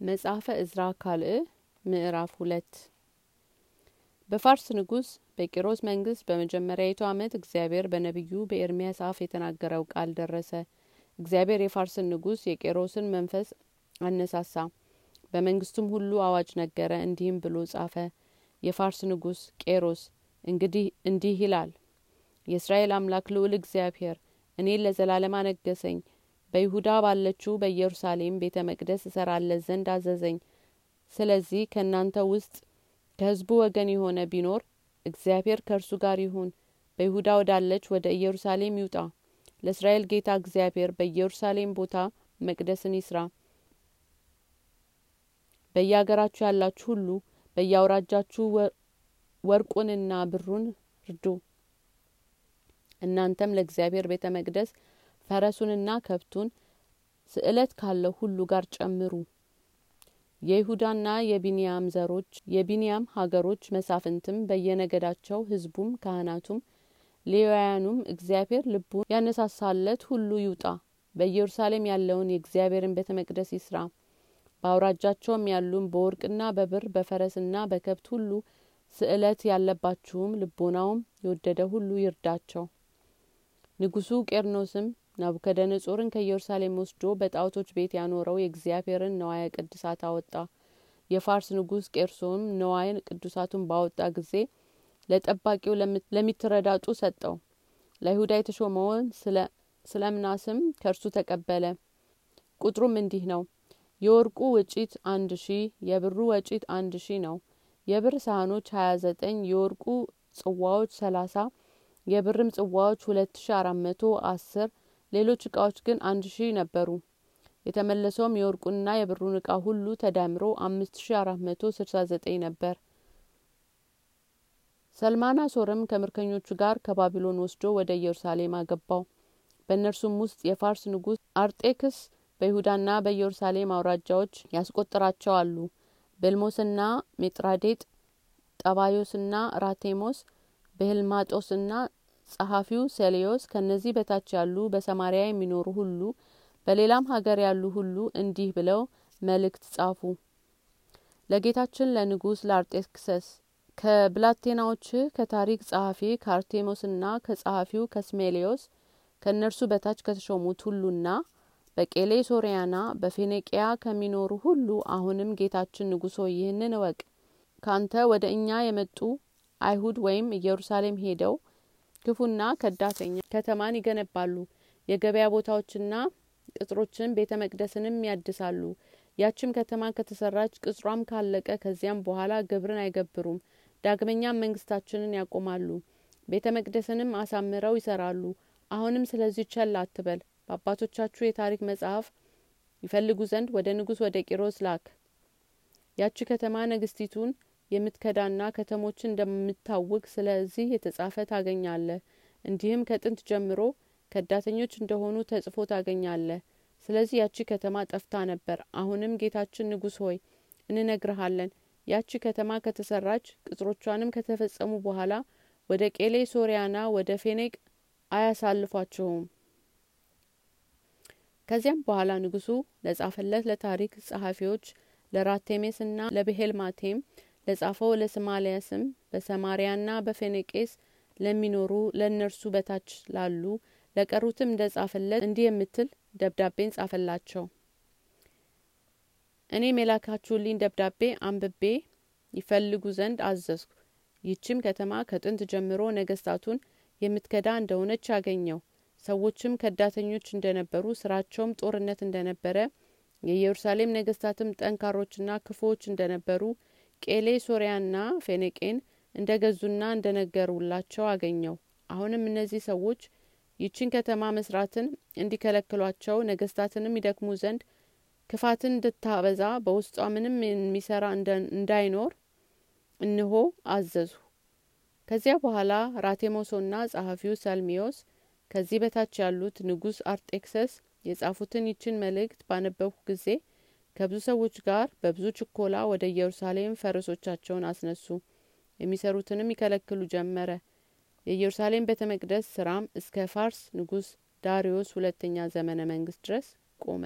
መጽሐፈ እዝራ ካልዕ ምዕራፍ ሁለት በፋርስ ንጉስ በቂሮስ መንግስት በመጀመሪያዊቱ ዓመት እግዚአብሔር በነቢዩ በኤርምያስ አፍ የተናገረው ቃል ደረሰ። እግዚአብሔር የፋርስን ንጉስ የቄሮስን መንፈስ አነሳሳ፣ በመንግስቱም ሁሉ አዋጅ ነገረ፣ እንዲህም ብሎ ጻፈ። የፋርስ ንጉስ ቄሮስ እንግዲህ እንዲህ ይላል፣ የእስራኤል አምላክ ልዑል እግዚአብሔር እኔን ለዘላለም አነገሰኝ በይሁዳ ባለችው በኢየሩሳሌም ቤተ መቅደስ እሰራለት ዘንድ አዘዘኝ። ስለዚህ ከእናንተ ውስጥ ከህዝቡ ወገን የሆነ ቢኖር እግዚአብሔር ከእርሱ ጋር ይሁን፣ በይሁዳ ወዳለች ወደ ኢየሩሳሌም ይውጣ። ለእስራኤል ጌታ እግዚአብሔር በኢየሩሳሌም ቦታ መቅደስን ይስራ። በየአገራችሁ ያላችሁ ሁሉ በየአውራጃችሁ ወርቁንና ብሩን እርዱ። እናንተም ለእግዚአብሔር ቤተ መቅደስ ፈረሱንና ከብቱን ስእለት ካለው ሁሉ ጋር ጨምሩ። የይሁዳና የቢንያም ዘሮች የቢንያም ሀገሮች መሳፍንትም በየነገዳቸው ህዝቡም ካህናቱም ሌዋውያኑም እግዚአብሔር ልቡን ያነሳሳለት ሁሉ ይውጣ። በኢየሩሳሌም ያለውን የእግዚአብሔርን ቤተ መቅደስ ይስራ። በአውራጃቸውም ያሉም በወርቅና በብር በፈረስና በከብት ሁሉ ስእለት ያለባችሁም ልቦናውም የወደደ ሁሉ ይርዳቸው። ንጉሱ ቄርኖስም ናቡከደነጾርን ከኢየሩሳሌም ወስዶ በጣዖቶች ቤት ያኖረው የእግዚአብሔርን ነዋየ ቅድሳት አወጣ። የፋርስ ንጉስ ቄርሶም ነዋየ ቅዱሳቱን ባወጣ ጊዜ ለጠባቂው ለሚትረዳጡ ሰጠው። ለይሁዳ የተሾመውን ስለ ምናስም ከእርሱ ተቀበለ። ቁጥሩም እንዲህ ነው። የወርቁ ወጪት አንድ ሺህ የብሩ ወጪት አንድ ሺህ ነው። የብር ሳህኖች ሀያ ዘጠኝ የወርቁ ጽዋዎች ሰላሳ የብርም ጽዋዎች ሁለት ሺ አራት መቶ አስር ሌሎች እቃዎች ግን አንድ ሺህ ነበሩ። የተመለሰውም የወርቁንና የብሩን እቃ ሁሉ ተዳምሮ አምስት ሺ አራት መቶ ስልሳ ዘጠኝ ነበር። ሰልማና ሶርም ከምርኮኞቹ ጋር ከባቢሎን ወስዶ ወደ ኢየሩሳሌም አገባው። በእነርሱም ውስጥ የፋርስ ንጉስ አርጤክስ በይሁዳና በኢየሩሳሌም አውራጃዎች ያስቆጠራቸው አሉ። ቤልሞስና ሜጥራዴጥ፣ ጠባዮስና ራቴሞስ፣ ቤልማጦስና ጸሐፊው ሴሌዮስ ከነዚህ በታች ያሉ በሰማሪያ የሚኖሩ ሁሉ በሌላም ሀገር ያሉ ሁሉ እንዲህ ብለው መልእክት ጻፉ። ለጌታችን ለንጉስ ለአርጤክሰስ ከብላቴናዎችህ ከታሪክ ጸሐፊ ከአርቴሞስና ከጸሐፊው ከስሜሌዮስ ከእነርሱ በታች ከተሾሙት ሁሉና በቄሌ ሶርያና በፌኔቅያ ከሚኖሩ ሁሉ አሁንም ጌታችን ንጉሶ ይህንን እወቅ። ካንተ ወደ እኛ የመጡ አይሁድ ወይም ኢየሩሳሌም ሄደው ክፉና ከዳተኛ ከተማን ይገነባሉ። የገበያ ቦታዎችና ቅጥሮችን ቤተ መቅደስንም ያድሳሉ። ያችም ከተማ ከተሰራች ቅጽሯም ካለቀ ከዚያም በኋላ ግብርን አይገብሩም። ዳግመኛም መንግስታችንን ያቆማሉ። ቤተ መቅደስንም አሳምረው ይሰራሉ። አሁንም ስለዚህ ቸል አትበል። በአባቶቻችሁ የታሪክ መጽሐፍ ይፈልጉ ዘንድ ወደ ንጉስ ወደ ቂሮስ ላክ። ያቺ ከተማ ንግስቲቱን የምትከዳና ከተሞችን እንደምታውቅ ስለዚህ የተጻፈ ታገኛለህ። እንዲህም ከጥንት ጀምሮ ከዳተኞች እንደሆኑ ተጽፎ ታገኛለህ። ስለዚህ ያቺ ከተማ ጠፍታ ነበር። አሁንም ጌታችን ንጉስ ሆይ እንነግርሃለን። ያቺ ከተማ ከተሰራች ቅጥሮቿንም ከተፈጸሙ በኋላ ወደ ቄሌ ሶርያና ወደ ፌኔቅ አያሳልፏቸውም። ከዚያም በኋላ ንጉሱ ለጻፈለት ለታሪክ ጸሐፊዎች ለራቴሜስና ለብሄልማቴም ለጻፈው ለስማሊያስም በሰማሪያና በፌኔቄስ ለሚኖሩ ለእነርሱ በታች ላሉ ለቀሩትም እንደ ጻፈለት እንዲህ የምትል ደብዳቤን ጻፈላቸው። እኔም የላካችሁልኝ ደብዳቤ አንብቤ ይፈልጉ ዘንድ አዘዝኩ። ይህችም ከተማ ከጥንት ጀምሮ ነገስታቱን የምትከዳ እንደሆነች አገኘው። ሰዎችም ከዳተኞች እንደነበሩ፣ ስራቸውም ጦርነት እንደነበረ፣ የኢየሩሳሌም ነገስታትም ጠንካሮችና ክፉዎች እንደነበሩ ቄሌ ሶርያና ፌኔቄን እንደ ገዙና እንደ ነገሩላቸው አገኘው። አሁንም እነዚህ ሰዎች ይችን ከተማ መስራትን እንዲከለክሏቸው ነገስታትንም ይደክሙ ዘንድ ክፋትን እንድታበዛ በውስጧ ምንም የሚሰራ እንዳይኖር እንሆ አዘዙ። ከዚያ በኋላ ራቴሞሶና ጸሐፊው ሰልሚዮስ ከዚህ በታች ያሉት ንጉስ አርጤክሰስ የጻፉትን ይችን መልእክት ባነበብኩ ጊዜ ከብዙ ሰዎች ጋር በብዙ ችኮላ ወደ ኢየሩሳሌም ፈረሶቻቸውን አስነሱ። የሚሰሩትንም ይከለክሉ ጀመረ። የኢየሩሳሌም ቤተ መቅደስ ስራም እስከ ፋርስ ንጉስ ዳሪዮስ ሁለተኛ ዘመነ መንግስት ድረስ ቆመ።